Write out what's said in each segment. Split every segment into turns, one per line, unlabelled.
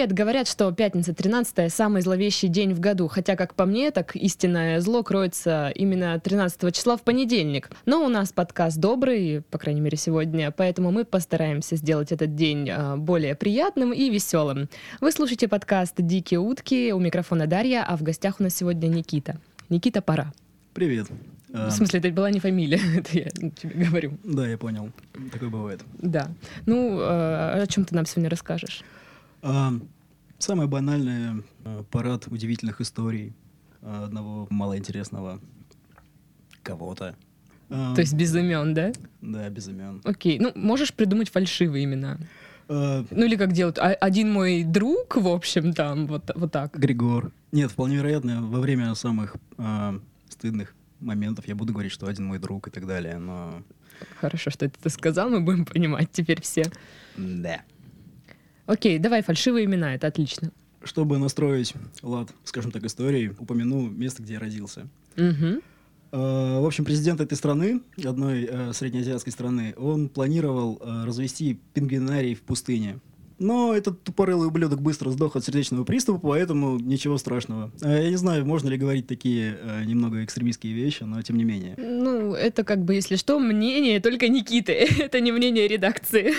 привет! Говорят, что пятница 13 самый зловещий день в году, хотя, как по мне, так истинное зло кроется именно 13 числа в понедельник. Но у нас подкаст добрый, по крайней мере, сегодня, поэтому мы постараемся сделать этот день а, более приятным и веселым. Вы слушаете подкаст «Дикие утки», у микрофона Дарья, а в гостях у нас сегодня Никита. Никита, пора.
Привет.
В смысле, это была не фамилия, это я тебе говорю.
Да, я понял. Такое бывает.
Да. Ну, а, о чем ты нам сегодня расскажешь?
А, самое банальное а, парад удивительных историй а, одного малоинтересного кого-то.
То есть без имен, да?
Да, без имен.
Окей. Ну, можешь придумать фальшивые имена.
А,
Ну или как делают? А- Один мой друг, в общем, там, вот, вот так.
Григор. Нет, вполне вероятно, во время самых а, стыдных моментов я буду говорить, что один мой друг и так далее, но...
Хорошо, что это ты сказал, мы будем понимать теперь все.
Да.
Окей, давай фальшивые имена, это отлично.
Чтобы настроить лад, скажем так, истории, упомяну место, где я родился. А, В общем, президент этой страны, одной э, среднеазиатской страны, он планировал э, развести пингвинарий в пустыне. Но этот тупорылый ублюдок быстро сдох от сердечного приступа, поэтому ничего страшного. А Я не знаю, можно ли говорить такие э, немного экстремистские вещи, но тем не менее.
Ну, это как бы, если что, мнение только Никиты. Это не мнение редакции.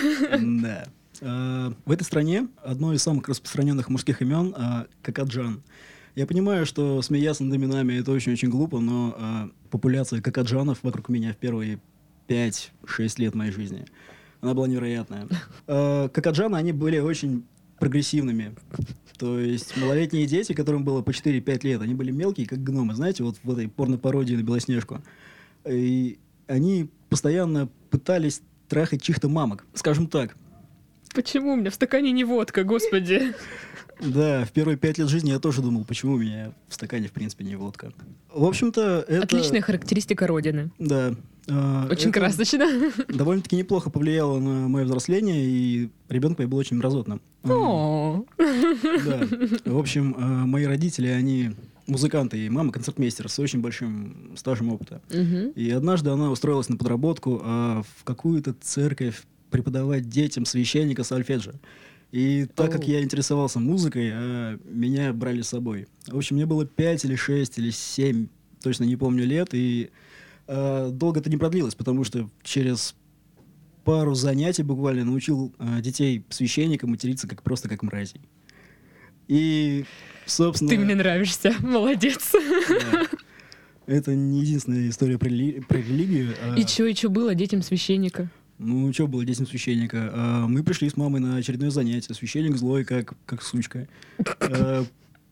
Да. А, В этой стране одно из самых распространенных мужских имен а, Какаджан. Я понимаю, что смеяться над именами это очень-очень глупо, но а, популяция какаджанов вокруг меня в первые 5-6 лет моей жизни, она была невероятная. А, Какаджаны, они были очень прогрессивными. То есть малолетние дети, которым было по 4-5 лет, они были мелкие, как гномы, знаете, вот в этой порно-пародии на Белоснежку. И они постоянно пытались трахать чьих-то мамок. Скажем так,
Почему у меня в стакане не водка, господи?
Да, в первые пять лет жизни я тоже думал, почему у меня в стакане, в принципе, не водка. В общем-то, это...
Отличная характеристика Родины.
Да. а,
Очень
это
красочно.
Довольно-таки неплохо повлияло на мое взросление, и ребенком я был очень мразотным.
О,
Да. В общем, а, мои родители, они музыканты, и мама концертмейстер с очень большим стажем опыта.
Мгм.
И однажды она устроилась на подработку а, в какую-то церковь преподавать детям священника сольфеджио. И так как я интересовался музыкой, а, меня брали с собой. В общем, мне было 5 или 6 или 7, точно не помню лет, и а, долго это не продлилось, потому что через пару занятий буквально научил а, детей священника материться как просто как мразей. И, собственно...
Ты мне нравишься, молодец.
да. Это не единственная история про, рели- про религию. а-
И чё, и чё было детям священника?
Ну, что было детям священника? А, мы пришли с мамой на очередное занятие. Священник злой, как, как сучка. А,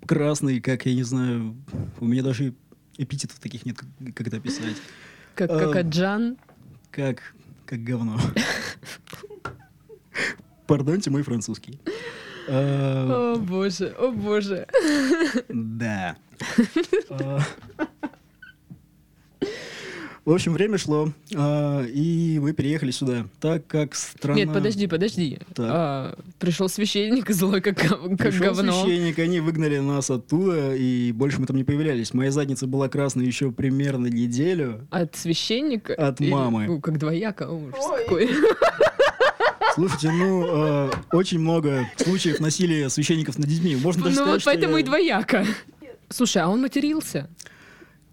красный, как, я не знаю, у меня даже эпитетов таких нет, как, как это описать.
Как,
А,
как Аджан.
Как, как говно. Пардоньте мой французский. А,
О боже, о боже.
Да. В общем, время шло, а, и мы переехали сюда, так как страна...
Нет, подожди, подожди.
Так.
А, пришел священник злой, как, как
Пришел
говно.
священник, они выгнали нас оттуда, и больше мы там не появлялись. Моя задница была красной еще примерно неделю.
От священника?
От
Или-
мамы.
ну, как двояко. Ужас какой.
Слушайте, ну, э, очень много случаев насилия священников над детьми. Можно даже
Ну
сказать,
вот
что
поэтому
я-
и двояко. Слушай, а он матерился?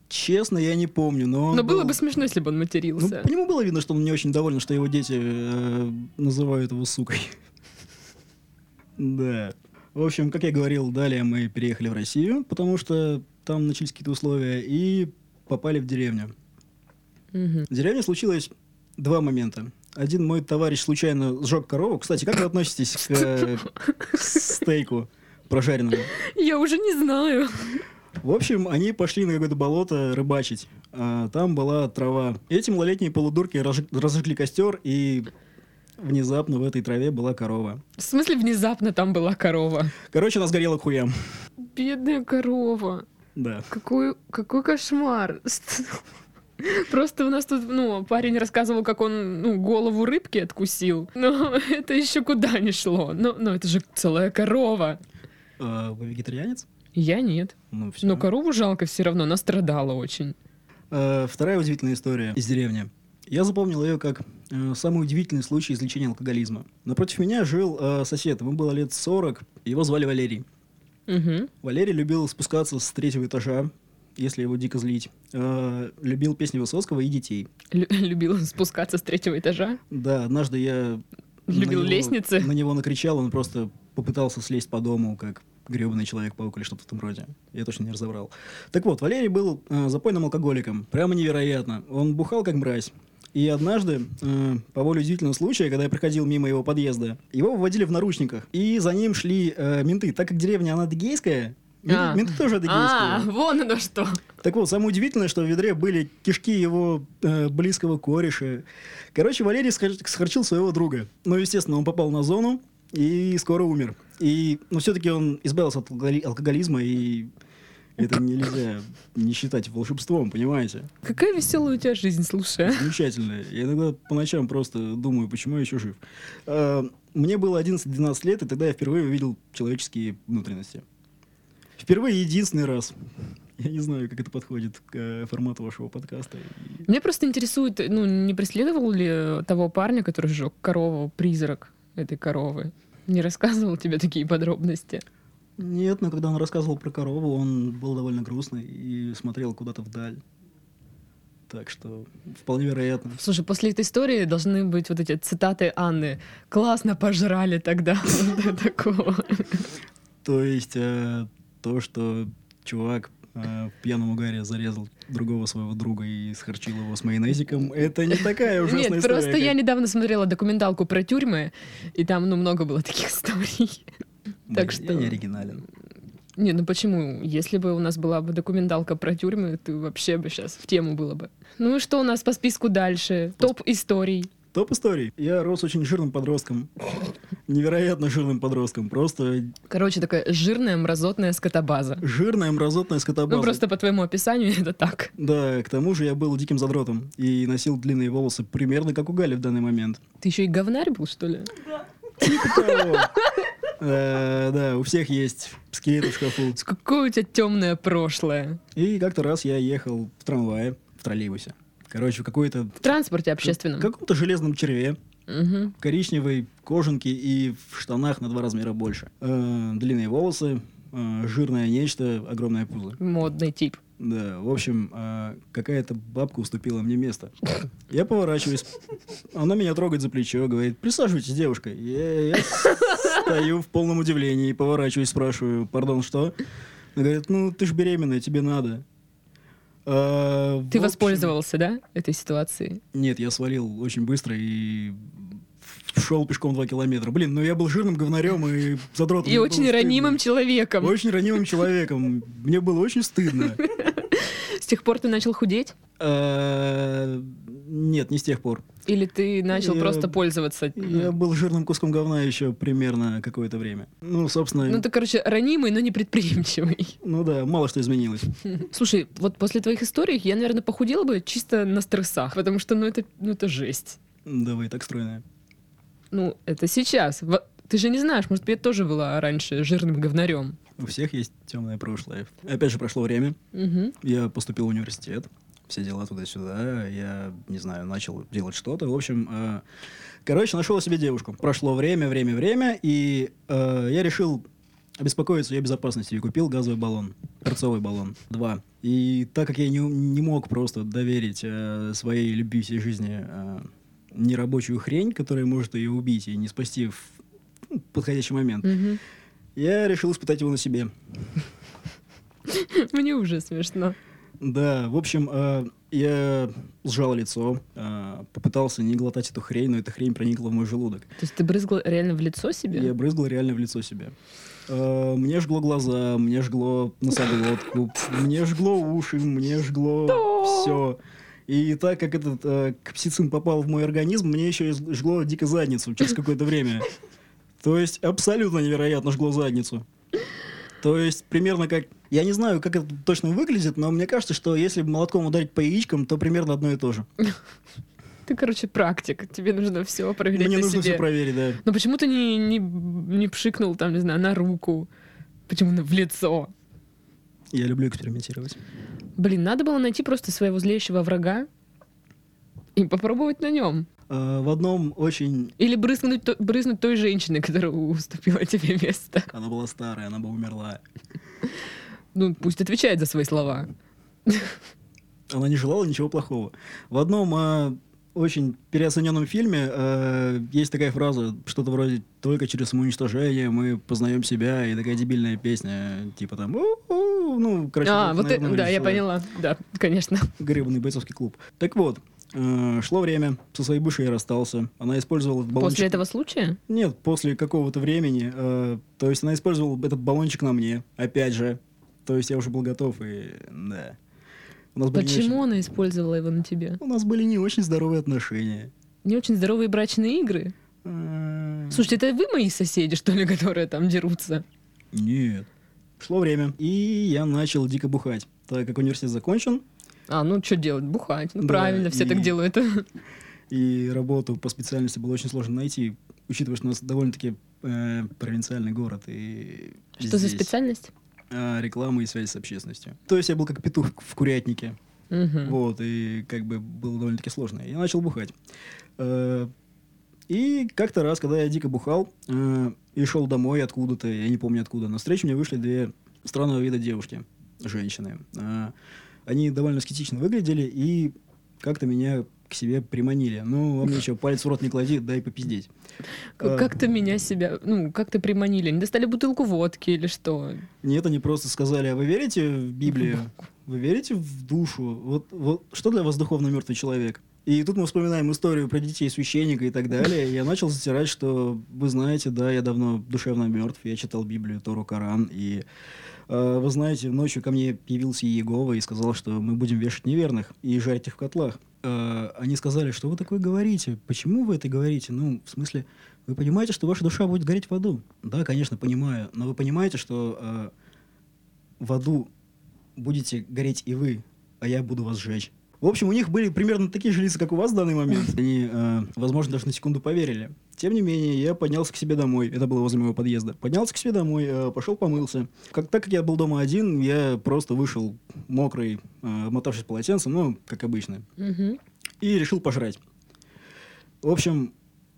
Честно, я не помню, но
Но было
был-
бы смешно, если бы он
Ну,
матерился.
по нему было видно, что он не очень доволен, что его дети э, называют его сукой. Да. В общем, как я говорил, далее мы переехали в Россию, потому что там начались какие-то условия, и попали в деревню. В деревне случилось два момента. Один мой товарищ случайно сжег корову. Кстати, как вы относитесь к, э, к стейку прожаренному?
Я уже не знаю.
В общем, они пошли на какое-то болото рыбачить. А, там была трава. Эти малолетние полудурки разж- разожгли костер, и внезапно в этой траве была корова.
В смысле, внезапно там была корова?
Короче, она сгорела к хуям.
Бедная корова.
Да.
Какой, какой кошмар. Просто у нас тут, ну, парень рассказывал, как он, ну, голову рыбки откусил. Но это еще куда не шло. Но, но это же целая корова.
А, вы вегетарианец?
Я нет.
Ну, всё.
Но корову жалко все равно, она страдала очень.
А, вторая удивительная история из деревни. Я запомнил ее как э, самый удивительный случай излечения алкоголизма. Напротив меня жил э, сосед, ему было лет 40, его звали Валерий.
Угу.
Валерий любил спускаться с третьего этажа, если его дико злить. Э, любил песни Высоцкого и детей.
Лю- любил спускаться с третьего этажа.
Да, однажды я... на
Любил
него-
лестницы.
На него накричал, он просто попытался слезть по дому, как гребаный человек-паук или что-то в этом роде. Я точно не разобрал. Так вот, Валерий был э, запойным алкоголиком. Прямо невероятно. Он бухал как мразь. И однажды, э, по воле удивительного случая, когда я проходил мимо его подъезда, его выводили в наручниках. И за ним шли э, менты. Так как деревня, она адыгейская, менты,
А.
менты тоже
А,
адыгейские.
вон оно что.
Так вот, самое удивительное, что в ведре были кишки его э, близкого кореша. Короче, Валерий схор- схорчил своего друга. Ну, естественно, он попал на зону и скоро умер. И, ну, все-таки он избавился от алкоголи- алкоголизма, и это нельзя не считать волшебством, понимаете?
Какая веселая у тебя жизнь, слушай.
Замечательно. Я иногда по ночам просто думаю, почему я еще жив. А, Мне было 11-12 лет, и тогда я впервые увидел человеческие внутренности. Впервые единственный раз. Я не знаю, как это подходит к э, формату вашего подкаста.
Мне просто интересует, ну, не преследовал ли того парня, который сжег корову, призрак этой коровы? Не рассказывал тебе такие подробности?
Нет, но когда он рассказывал про корову, он был довольно грустный и смотрел куда-то вдаль. Так что вполне вероятно.
Слушай, после этой истории должны быть вот эти цитаты Анны. Классно пожрали тогда. Такого.
То есть э, то, что чувак в пьяном угаре зарезал другого своего друга и схорчил его с майонезиком, это не такая ужасная
Нет,
история.
просто
как-
я недавно смотрела документалку про тюрьмы, и там, ну, много было таких историй.
Блин,
так
Я
что-
не оригинален.
Не, ну почему? Если бы у нас была бы документалка про тюрьмы, ты вообще бы сейчас в тему было бы. Ну и что у нас по списку дальше? Топ историй.
Топ историй. Я рос очень жирным подростком. Невероятно жирным подростком. Просто
Короче, такая жирная мразотная скотобаза.
жирная мразотная скотобаза.
Ну просто по твоему описанию это так.
Да, к тому же я был диким задротом и носил длинные волосы примерно как у Гали в данный момент.
Ты еще и говнарь был, что ли?
Типа того. Э, Да, у всех есть скелеты в шкафу.
Какое у тебя темное прошлое?
И как-то раз я ехал в трамвае, в троллейбусе. Короче, в какой-то...
В транспорте общественном.
В каком-то железном черве,
Мгм.
коричневой кожанке и в штанах на два размера больше. Э, длинные волосы, э, жирное нечто, огромное пузо.
Модный тип.
Да, в общем, э, какая-то бабка уступила мне место. Я поворачиваюсь, она меня трогает за плечо, говорит, присаживайтесь, девушка. Я, я стою в полном удивлении, поворачиваюсь, спрашиваю, пардон, что? Она говорит, ну, ты ж беременная, тебе надо. А, в
Ты
общем,
воспользовался, да, этой ситуацией?
Нет, я свалил очень быстро и шел пешком два километра. Блин, ну я был жирным говнарем и задротом.
И очень ранимым человеком.
Очень ранимым человеком. Мне было очень стыдно.
С тех пор ты начал худеть?
Нет, не с тех пор.
Или ты начал
Я-
просто пользоваться?
Я был жирным куском говна еще примерно какое-то время. Ну, собственно,
Ну, ты, короче, ранимый, но не предприимчивый.
ну да, мало что изменилось.
Слушай, вот после твоих историй я, наверное, похудела бы чисто на стрессах, потому что, ну, это, ну, это жесть.
Да вы так стройная.
Ну, это сейчас. Ты же не знаешь, может, я тоже была раньше жирным говнарем.
У всех есть темное прошлое. Опять же, прошло время.
Мгм.
Я поступил в университет. Все дела туда-сюда. Я, не знаю, начал делать что-то. В общем, э, короче, нашел себе девушку. Прошло время, время, время. И э, я решил обеспокоиться ее безопасностью и купил газовый баллон. Перцовый баллон. Два. И так как я не, не мог просто доверить э, своей любви всей жизни э, нерабочую хрень, которая может ее убить и не спасти в ну, подходящий момент,
Мгм.
я решил испытать его на себе.
Мне уже смешно.
Да, в общем, э, я сжал лицо, э, попытался не глотать эту хрень, но эта хрень проникла в мой желудок.
То есть ты брызгал реально в лицо себе?
Я брызгал реально в лицо себе. Э, мне жгло глаза, мне жгло носоглотку, мне жгло уши, мне жгло все. И так как этот э, капсицин попал в мой организм, мне еще и жгло дико задницу через какое-то время. То есть абсолютно невероятно жгло задницу. То есть примерно как... Я не знаю, как это точно выглядит, но мне кажется, что если молотком ударить по яичкам, то примерно одно и то же.
Ты, короче, практик. Тебе нужно все проверять
Мне
на
нужно
себе.
все проверить, да.
Но почему ты не, не, не пшикнул там, не знаю, на руку? Почему на- в лицо?
Я люблю экспериментировать.
Блин, надо было найти просто своего злейшего врага И попробовать на нем.
Э, в одном очень...
Или брызнуть, то- брызнуть той женщине, которая уступила тебе место.
Она была старая, она бы умерла.
Ну, пусть отвечает за свои слова.
Она не желала ничего плохого. В одном э, очень переоцененном фильме э, есть такая фраза, что-то вроде «только через самоуничтожение мы познаем себя» и такая дебильная песня, типа там «У-у-у», ну, короче,
а,
вот,
это, да, я поняла. Да, конечно.
гребаный бойцовский клуб. Так вот, шло время, со своей бывшей я расстался. Она использовала этот баллончик...
После этого случая?
Нет, после какого-то времени. э, то есть она использовала этот баллончик на мне, опять же. То есть я уже был готов, и да. У нас
Почему
очень-
она использовала его на тебе?
У нас были не очень здоровые отношения.
Не очень здоровые брачные игры?
Э,
Слушайте, это вы мои соседи, что ли, которые там дерутся?
Нет. Шло время, и я начал дико бухать. Так как университет закончен,
А, ну что делать? Бухать. Ну
Да,
правильно, все
и-
так делают.
и работу по специальности было очень сложно найти, учитывая, что у нас довольно-таки э, провинциальный город. И
Что за
здесь,
специальность?
э, реклама и связь с общественностью. То есть я был как петух в курятнике.
Мгм.
Вот, и как бы было довольно-таки сложно. Я начал бухать. Э, И как-то раз, когда я дико бухал э, и шел домой откуда-то, я не помню откуда, на встречу мне вышли две странного вида девушки, женщины. Э, Они довольно скетично выглядели и как-то меня к себе приманили. Ну, а мне что, палец в рот не клади, дай попиздеть. Э,
как-то меня себя, ну, как-то приманили. Они достали бутылку водки или что?
Нет, они просто сказали, а вы верите в Библию? Вы верите в душу? Вот, вот что для вас духовно мертвый человек? И тут мы вспоминаем историю про детей священника и так далее. Я начал затирать, что вы знаете, да, я давно душевно мертв, я читал Библию, Тору, Коран, и вы знаете, ночью ко мне явился Иегова и сказал, что мы будем вешать неверных и жарить их в котлах. Э, они сказали, что вы такое говорите? Почему вы это говорите? Ну, в смысле, вы понимаете, что ваша душа будет гореть в аду? Да, конечно, понимаю. Но вы понимаете, что э, в аду будете гореть и вы, а я буду вас сжечь. В общем, у них были примерно такие же лица, как у вас в данный момент. Они, э, возможно, даже на секунду поверили. Тем не менее, я поднялся к себе домой. Это было возле моего подъезда. Поднялся к себе домой, э, пошел помылся. Как, так как я был дома один, я просто вышел мокрый, э, обмотавшись полотенцем, ну, как обычно, и решил пожрать. В общем,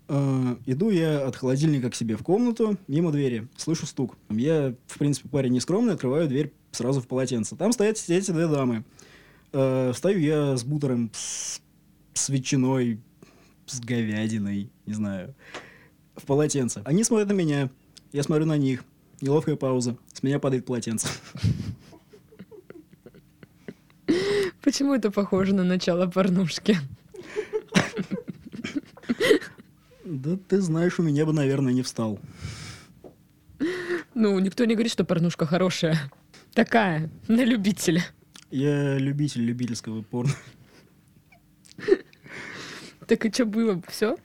э, иду я от холодильника к себе в комнату, мимо двери, слышу стук. Я, в принципе, парень нескромный, открываю дверь сразу в полотенце. Там стоят эти две дамы. Э, встаю я с бутером, с, с ветчиной, с говядиной, не знаю, в полотенце. Они смотрят на меня, я смотрю на них. Неловкая пауза. С меня падает полотенце.
Почему это похоже на начало порнушки?
Да ты знаешь, у меня бы, наверное, не встал.
Ну, никто не говорит, что порнушка хорошая. Такая, на любителя.
Я любитель любительского порно.
Так и что было? Все?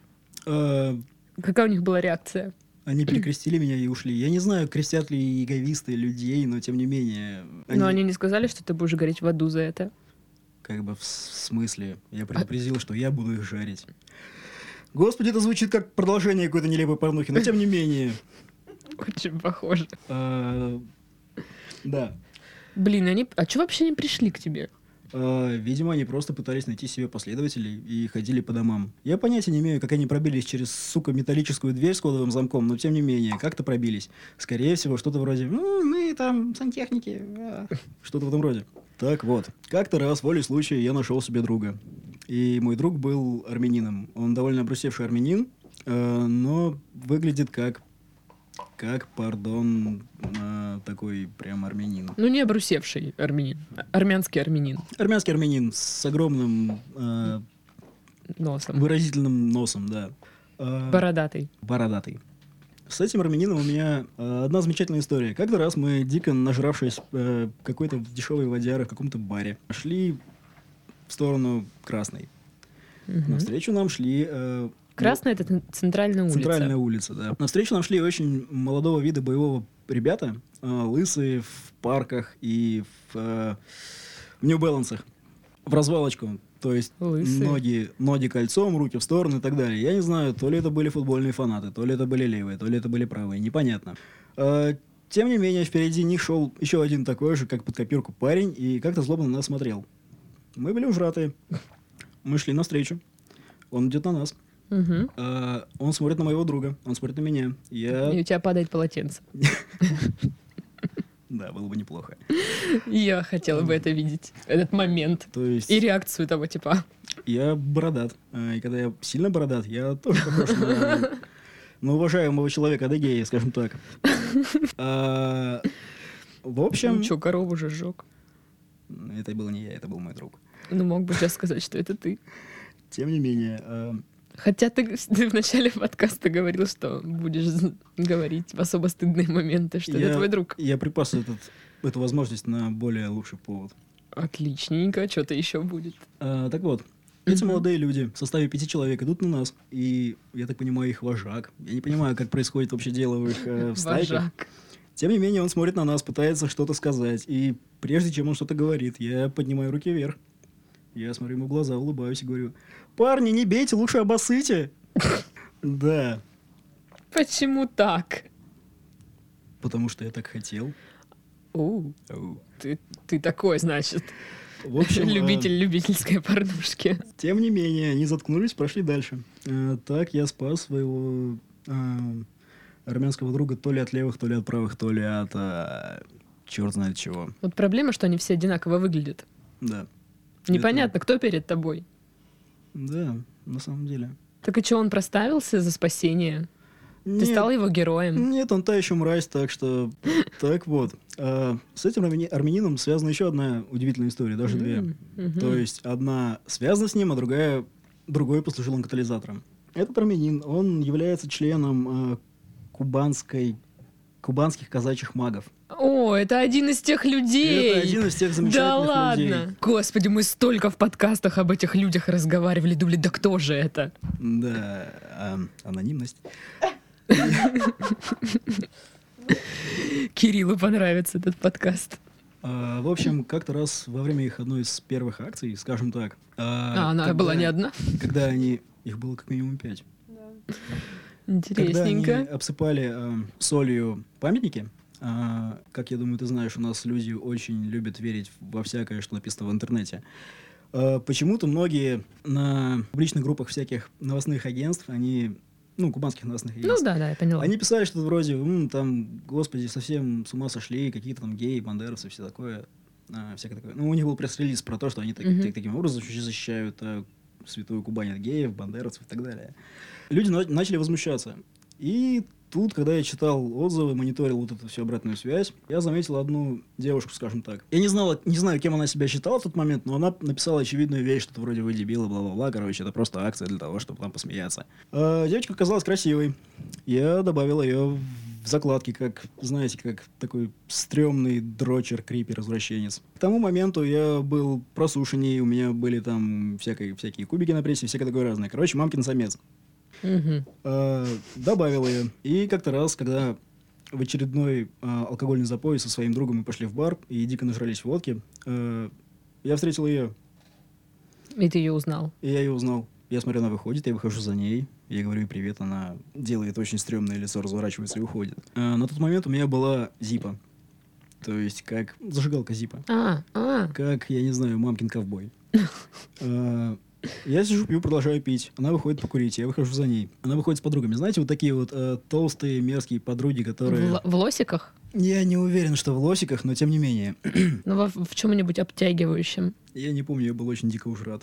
Э,
Какая у них была реакция?
Они перекрестили меня и ушли. Я не знаю, крестят ли иеговисты людей, но тем не менее...
Но они не сказали, что ты будешь гореть в аду за это.
Как бы в смысле? Я предупредил, что я буду их жарить. Господи, это звучит как продолжение какой-то нелепой порнухи, но тем не менее.
Очень похоже.
э, Да.
Блин, они... А что вообще не пришли к тебе?
Э, Видимо, они просто пытались найти себе последователей и ходили по домам. Я понятия не имею, как они пробились через, сука, металлическую дверь с кодовым замком, но тем не менее, как-то пробились. Скорее всего, что-то вроде «Ну, мы там сантехники», а, что-то в этом роде. Так вот, как-то раз, волей случая, я нашел себе друга. И мой друг был армянином. Он довольно обрусевший армянин, э, но выглядит как, как, пардон, такой прям армянин.
Ну, не обрусевший армянин. Армянский армянин.
Армянский армянин с огромным э,
Носом.
выразительным носом, да. Э,
Бородатый.
бородатый. С этим армянином у меня э, одна замечательная история. Как-то раз мы, дико нажравшись э, какой-то дешевой водяры в каком-то баре, шли в сторону Красной.
Мгм.
Навстречу нам шли... э,
Красная — это ц- центральная улица.
Центральная улица, да. Навстречу нам шли очень молодого вида боевого ребята, лысые, в парках и в, э, в нью-балансах, в развалочку. То есть
Лысые.
ноги, ноги кольцом, руки в стороны и так далее. Я не знаю, то ли это были футбольные фанаты, то ли это были левые, то ли это были правые, непонятно. Э, Тем не менее, впереди них шел еще один такой же, как под копирку парень, и как-то злобно на нас смотрел. Мы были ужратые. Мы шли навстречу. Он идет на нас. А, он смотрит на моего друга, он смотрит на меня. Я...
И у тебя падает полотенце.
Да, было бы неплохо.
Я хотела бы это видеть, этот момент.
То есть
И реакцию того типа.
я бородат. А, И когда я сильно бородат, я тоже похож на, на уважаемого человека Адыгея, скажем так. А, в общем,
Ну что, корову же сжег.
это был не я, это был мой друг.
Ну, мог бы сейчас сказать, что это ты.
Тем не менее, а,
Хотя ты, ты в начале подкаста говорил, что будешь говорить в особо стыдные моменты, что
я,
это твой друг.
я припас этот, эту возможность на более лучший повод.
Отличненько, что-то еще будет.
А, так вот, эти
Мгм.
молодые люди в составе пяти человек идут на нас, и я так понимаю, их вожак. Я не понимаю, как происходит вообще дело в их э, в стайке.
Вожак.
Тем не менее, он смотрит на нас, пытается что-то сказать, и прежде чем он что-то говорит, я поднимаю руки вверх. Я смотрю ему в глаза, улыбаюсь и говорю, парни, не бейте, лучше обоссыте. Да,
Почему так?
потому что я так хотел.
У, ты, ты такой, значит,
В общем, э,
любитель любительской порнушки.
Тем не менее, они заткнулись, прошли дальше. Э, так я спас своего э, армянского друга то ли от левых, то ли от правых, то ли от э, черт знает чего.
Вот проблема, что они все одинаково выглядят.
Да.
Непонятно, кто перед тобой.
Да, на самом деле.
Так и что, он проставился за спасение? Ты
Нет,
стал его героем.
Нет, он та еще мразь, так что... Так вот. А, С этим армяни- армянином связана еще одна удивительная история, даже две. То есть одна связана с ним, а другая другой послужил он катализатором. Этот армянин, он является членом э, кубанской кубанских казачьих магов.
О, это один из тех людей.
Это один из тех
Да
замечательных
ладно.
людей.
Господи, мы столько в подкастах об этих людях разговаривали, думали, да кто же это?
Да, а, анонимность.
Кириллу понравится этот подкаст.
А, в общем, как-то раз во время их одной из первых акций, скажем так.
А, она
когда-
была не одна?
Когда они... Их было как минимум пять. Когда они
Интересненько.
обсыпали э, солью памятники, а, как я думаю, ты знаешь, у нас люди очень любят верить во всякое, что написано в интернете. А, почему-то многие на публичных группах всяких новостных агентств, они, ну, кубанских новостных
Ну
агентств,
да, да, я поняла.
они писали что-то вроде, «М, там, господи, совсем с ума сошли, какие-то там геи, бандеровцы, все такое, а, всякое такое. Ну, у них был пресс-релиз про то, что они так-
Мгм.
так- таким образом защищают а, святую Кубань от геев, бандеровцев и так далее. Люди на- начали возмущаться. И тут, когда я читал отзывы, мониторил вот эту всю обратную связь, я заметил одну девушку, скажем так. Я не знал, не знаю, кем она себя считала в тот момент, но она написала очевидную вещь, что-то вроде «вы дебилы», бла-бла-бла. Короче, это просто акция для того, чтобы там посмеяться. А, девочка оказалась красивой. Я добавил ее в закладки, как, знаете, как такой стрёмный дрочер, крипер, извращенец. К тому моменту я был просушенней, у меня были там всякие, всякие кубики на прессе, всякое такое разное. Короче, мамкин самец. А, добавил ее. И как-то раз, когда в очередной а, алкогольный запой со своим другом мы пошли в бар и дико нажрались водки, а, я встретил ее,
И ты ее узнал.
и я ее узнал. Я смотрю, она выходит, я выхожу за ней. Я говорю ей привет, она делает очень стрёмное лицо, разворачивается и уходит. А, на тот момент у меня была зипа. То есть как зажигалка зипа.
А, а.
Как, я не знаю, мамкин ковбой. А, Я сижу, пью, продолжаю пить. Она выходит покурить, я выхожу за ней. Она выходит с подругами. Знаете, вот такие вот э, толстые, мерзкие подруги,
В,
которые...
л- в лосиках?
Я не уверен, что в лосиках, но тем не менее.
Ну, во- в чем-нибудь обтягивающем.
Я не помню, я был очень дико ужрат.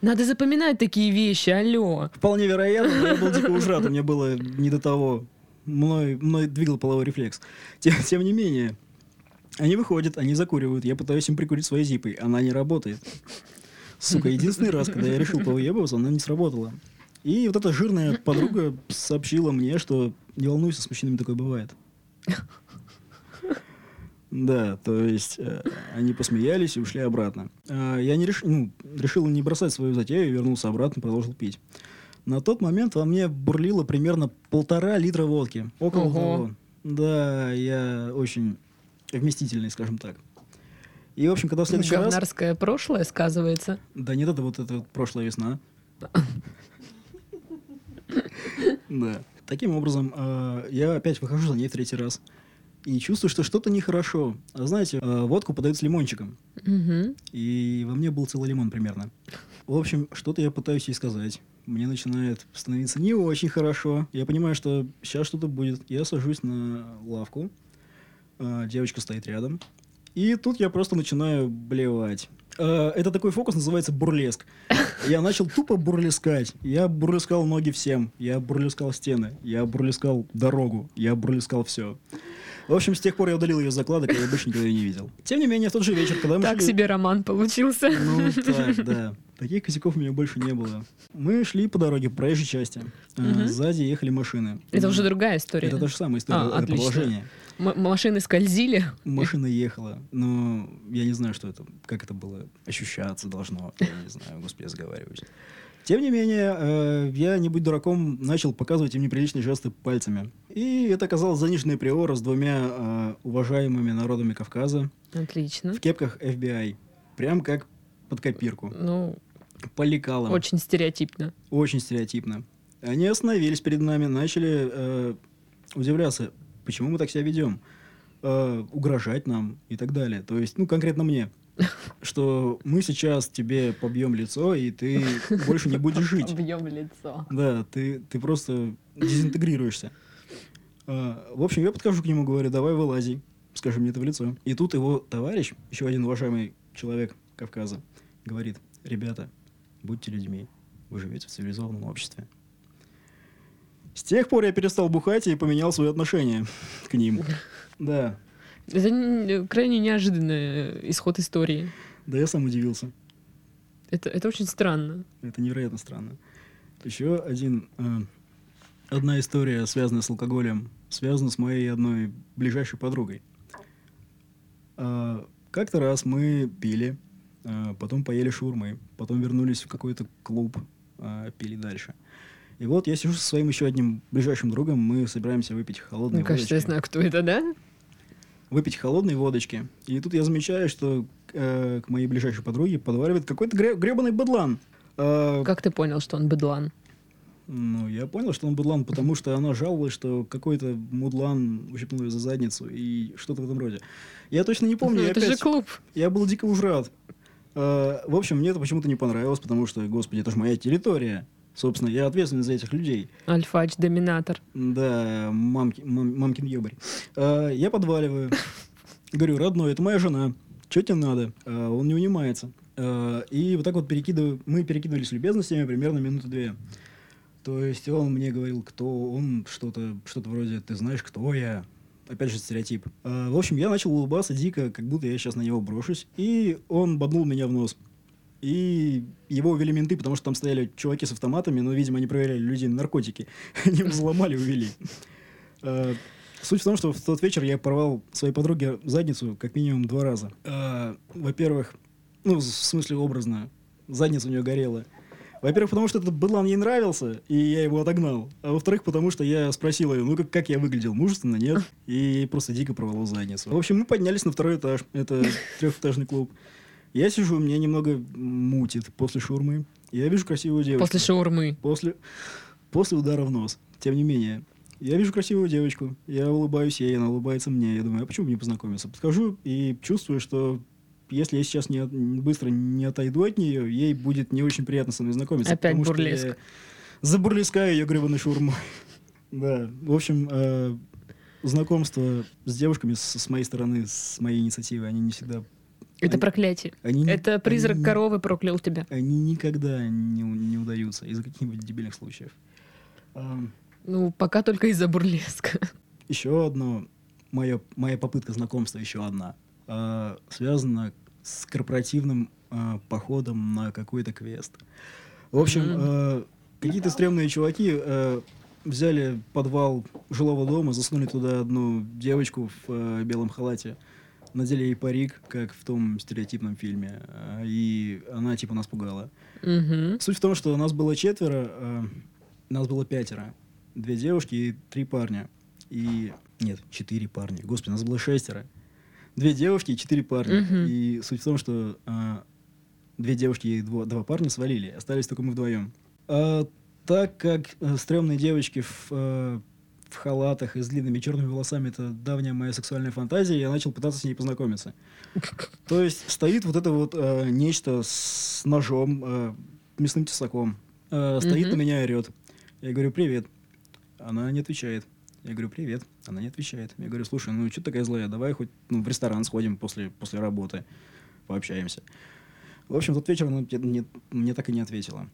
Надо запоминать такие вещи, алло.
Вполне вероятно, но я был дико ужрат, у меня было не до того. Мной, мной двигал половой рефлекс. Тем, тем не менее, они выходят, они закуривают, я пытаюсь им прикурить своей зипой, она не работает. Сука, единственный раз, когда я решил повыебываться, она не сработала. И вот эта жирная подруга сообщила мне, что не волнуйся, с мужчинами такое бывает. Да, то есть э, они посмеялись и ушли обратно. А, я не реш... ну, решил не бросать свою затею, вернулся обратно, продолжил пить. На тот момент во мне бурлило примерно полтора литра водки. Около
Ого.
того. Да, я очень вместительный, скажем так. И, в общем, когда в следующий раз...
Говнарское прошлое сказывается.
Да нет, это вот это вот прошлая весна. Да. Таким образом, э, я опять выхожу за ней в третий раз. И чувствую, что что-то нехорошо. А знаете, э, водку подают с лимончиком. И во мне был целый лимон примерно. В общем, что-то я пытаюсь ей сказать. мне начинает становиться не очень хорошо. Я понимаю, что сейчас что-то будет. Я сажусь на лавку, а, девочка стоит рядом, и тут я просто начинаю блевать. А, это такой фокус, называется бурлеск. Я начал тупо бурлескать. Я бурлескал ноги всем. Я бурлескал стены. Я бурлескал дорогу. Я бурлескал все. В общем, с тех пор я удалил ее закладок, и я больше никогда ее не видел. Тем не менее, в тот же вечер, когда мы
Так
шли-
себе роман получился.
Ну, так, да. Таких косяков у меня больше не было. Мы шли по дороге, по проезжей части.
Мгм.
Сзади ехали машины.
Это уже другая история.
Это та же самая история,
А,
это
отлично.
продолжение.
М- машины скользили.
Машина ехала, но я не знаю, что это, как это было ощущаться должно. Я не знаю, господи, я заговариваюсь. Тем не менее, э, я, не будь дураком, начал показывать им неприличные жесты пальцами. И это оказалось заниженная приора с двумя э, уважаемыми народами Кавказа
Отлично.
в кепках FBI. Прям как под копирку.
Ну,
По лекалам.
очень стереотипно.
Очень стереотипно. Они остановились перед нами, начали э, удивляться, почему мы так себя ведем, э, угрожать нам и так далее. То есть, ну, конкретно мне. Что мы сейчас тебе побьем лицо, и ты больше не будешь жить.
Объем лицо.
Да, ты, ты просто дезинтегрируешься. А, в общем, я подхожу к нему, говорю, давай вылази, скажи мне это в лицо. И тут его товарищ, еще один уважаемый человек Кавказа, говорит, ребята, будьте людьми, вы живете в цивилизованном обществе. С тех пор я перестал бухать и поменял свои отношения к ним. Да,
Это крайне неожиданный исход истории.
да я сам удивился.
Это, это очень странно.
Это невероятно странно. Еще один, э, одна история, связанная с алкоголем, связана с моей одной ближайшей подругой. А, как-то раз мы пили, а, потом поели шурмы, потом вернулись в какой-то клуб, а, пили дальше. И вот я сижу со своим еще одним ближайшим другом, мы собираемся выпить холодной
Мне кажется, я
водочки.
знаю, кто это, да?
Выпить холодной водочки. И тут я замечаю, что э, к моей ближайшей подруге подваливает какой-то гре- гребаный быдлан. А,
Как ты понял, что он быдлан?
Ну, я понял, что он быдлан, потому что она жаловалась, что какой-то мудлан ущипнул ее за задницу и что-то в этом роде. Я точно не помню,
Ну, это
опять-
же клуб.
я был дико уж рад. А, в общем, мне это почему-то не понравилось, потому что, господи, это же моя территория. Собственно, я ответственен за этих людей.
Альфач, доминатор.
Да, мамки, мам- мамкин ебарь. А, я подваливаю. Говорю, родной, это моя жена. Что тебе надо? А, он не унимается. А, и вот так вот перекидываю, мы перекидывались любезностями примерно минуты две. То есть он мне говорил, кто он, что-то что вроде, ты знаешь, кто я. Опять же, стереотип. А, в общем, я начал улыбаться дико, как будто я сейчас на него брошусь. И он боднул меня в нос. И его увели менты, потому что там стояли чуваки с автоматами, но, видимо, они проверяли людей на наркотики. Они взломали увели. А, Суть в том, что в тот вечер я порвал своей подруге задницу как минимум два раза. А, Во-первых, ну, в смысле образно, задница у нее горела. Во-первых, потому что этот быдлан ей нравился, и я его отогнал. А во-вторых, потому что я спросил ее, ну как, как я выглядел, мужественно, нет? И просто дико порвал задницу. В общем, мы поднялись на второй этаж. Это трехэтажный клуб. Я сижу, меня немного мутит после шурмы. Я вижу красивую девушку.
После шаурмы.
После, после удара в нос. Тем не менее, я вижу красивую девочку, я улыбаюсь ей, она улыбается мне. Я думаю, а почему бы не познакомиться? Подхожу и чувствую, что если я сейчас не, от- быстро не отойду от нее, ей будет не очень приятно со мной знакомиться.
Опять
потому что
бурлеск.
я Забурлескаю ее гребаной шурмой. Да, в общем, э, знакомства с девушками с, с моей стороны, с моей инициативы, они не всегда...
Это
Они-
проклятие.
Они,
Это призрак
они
коровы проклял тебя.
Они никогда не, не удаются из-за каких-нибудь дебильных случаев.
Ну, пока только из-за бурлеска.
Еще одно, моя, моя попытка знакомства, еще одна, а, связана с корпоративным а, походом на какой-то квест. В общем, а, какие-то стрёмные чуваки взяли подвал жилого дома, засунули туда одну девочку в белом халате, надели ей парик, как в том стереотипном фильме, а, и она типа нас пугала.
Мгм.
Суть в том, что нас было четверо, а, нас было пятеро. Две девушки и три парня. И... Нет, четыре парня. Господи, нас было шестеро. Две девушки и четыре парня.
Мгм.
И суть в том, что а, две девушки и дво- два парня свалили. Остались только мы вдвоем. А, так как э, стрёмные девочки в, э, в халатах и с длинными черными волосами это давняя моя сексуальная фантазия, я начал пытаться с ней познакомиться. То есть стоит вот это вот э, нечто с ножом, э, мясным тесаком. э, стоит на меня и орет. Я говорю, привет. Она не отвечает. Я говорю, привет. Она не отвечает. Я говорю, слушай, ну что такая злая? Давай хоть ну, в ресторан сходим после, после работы, пообщаемся. В общем, тот вечер она мне, мне- мне так и не ответила.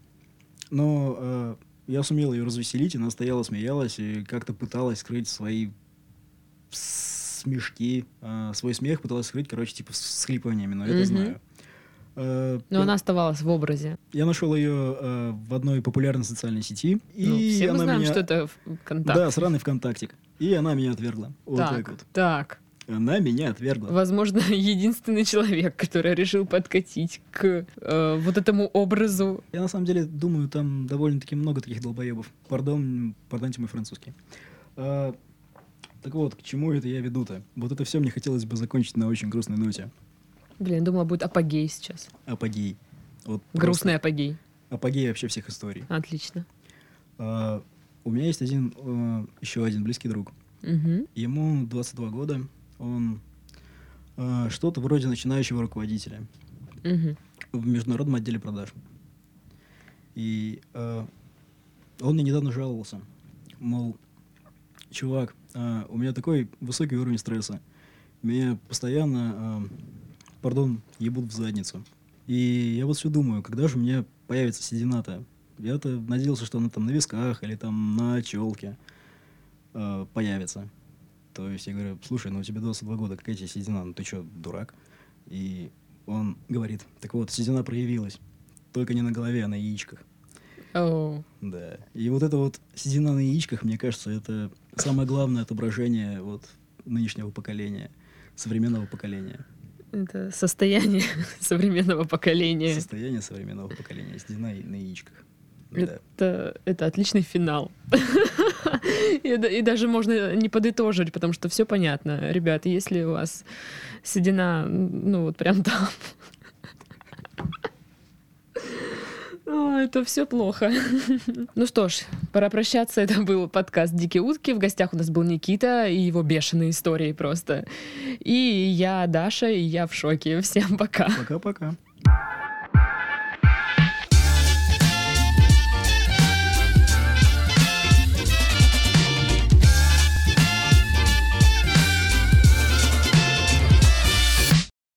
Но э, я сумел ее развеселить, она стояла, смеялась и как-то пыталась скрыть свои смешки, э, свой смех пыталась скрыть, короче, типа с всхлипываниями, но я это знаю. Э,
Но она оставалась в образе.
я нашел ее э, в одной популярной социальной сети. И
Ну, все мы
она
знаем,
меня...
что это в- контакт.
Да, сраный ВКонтактик. И она меня отвергла. Вот так,
так,
вот.
так.
Она меня отвергла.
Возможно, единственный человек, который решил подкатить к э, вот этому образу.
Я на самом деле думаю, там довольно-таки много таких долбоебов. Пардон, пардоньте мой французский. А, так вот, к чему это я веду-то? Вот это все мне хотелось бы закончить на очень грустной ноте.
Блин, думала, будет апогей сейчас.
Апогей. Вот
Грустный апогей.
Апогей вообще всех историй.
Отлично.
А, у меня есть один, э, еще один близкий друг.
Мгм.
Ему 22 года. Он э, что-то вроде начинающего руководителя
Мгм.
в международном отделе продаж. И э, он мне недавно жаловался, мол, чувак, э, у меня такой высокий уровень стресса, меня постоянно, э, пардон, ебут в задницу. И я вот все думаю, когда же у меня появится седина-то? Я-то надеялся, что она там на висках или там на челке э, появится. То есть я говорю, слушай, ну у тебя 22 года, какая тебе седина? Ну ты что, дурак? И он говорит, так вот, седина проявилась. Только не на голове, а на яичках.
Оу.
Да. И вот это вот седина на яичках, мне кажется, это самое главное отображение вот нынешнего поколения, современного поколения.
Это состояние современного поколения.
Состояние современного поколения. Седина на яичках. Да.
Это, это отличный финал. И, и даже можно не подытожить, потому что все понятно. Ребят, если у вас седина, ну вот прям там, это все плохо. Ну что ж, пора прощаться. Это был подкаст «Дикие утки». В гостях у нас был Никита и его бешеные истории просто. И я Даша, и я в шоке. Всем пока.
Пока-пока.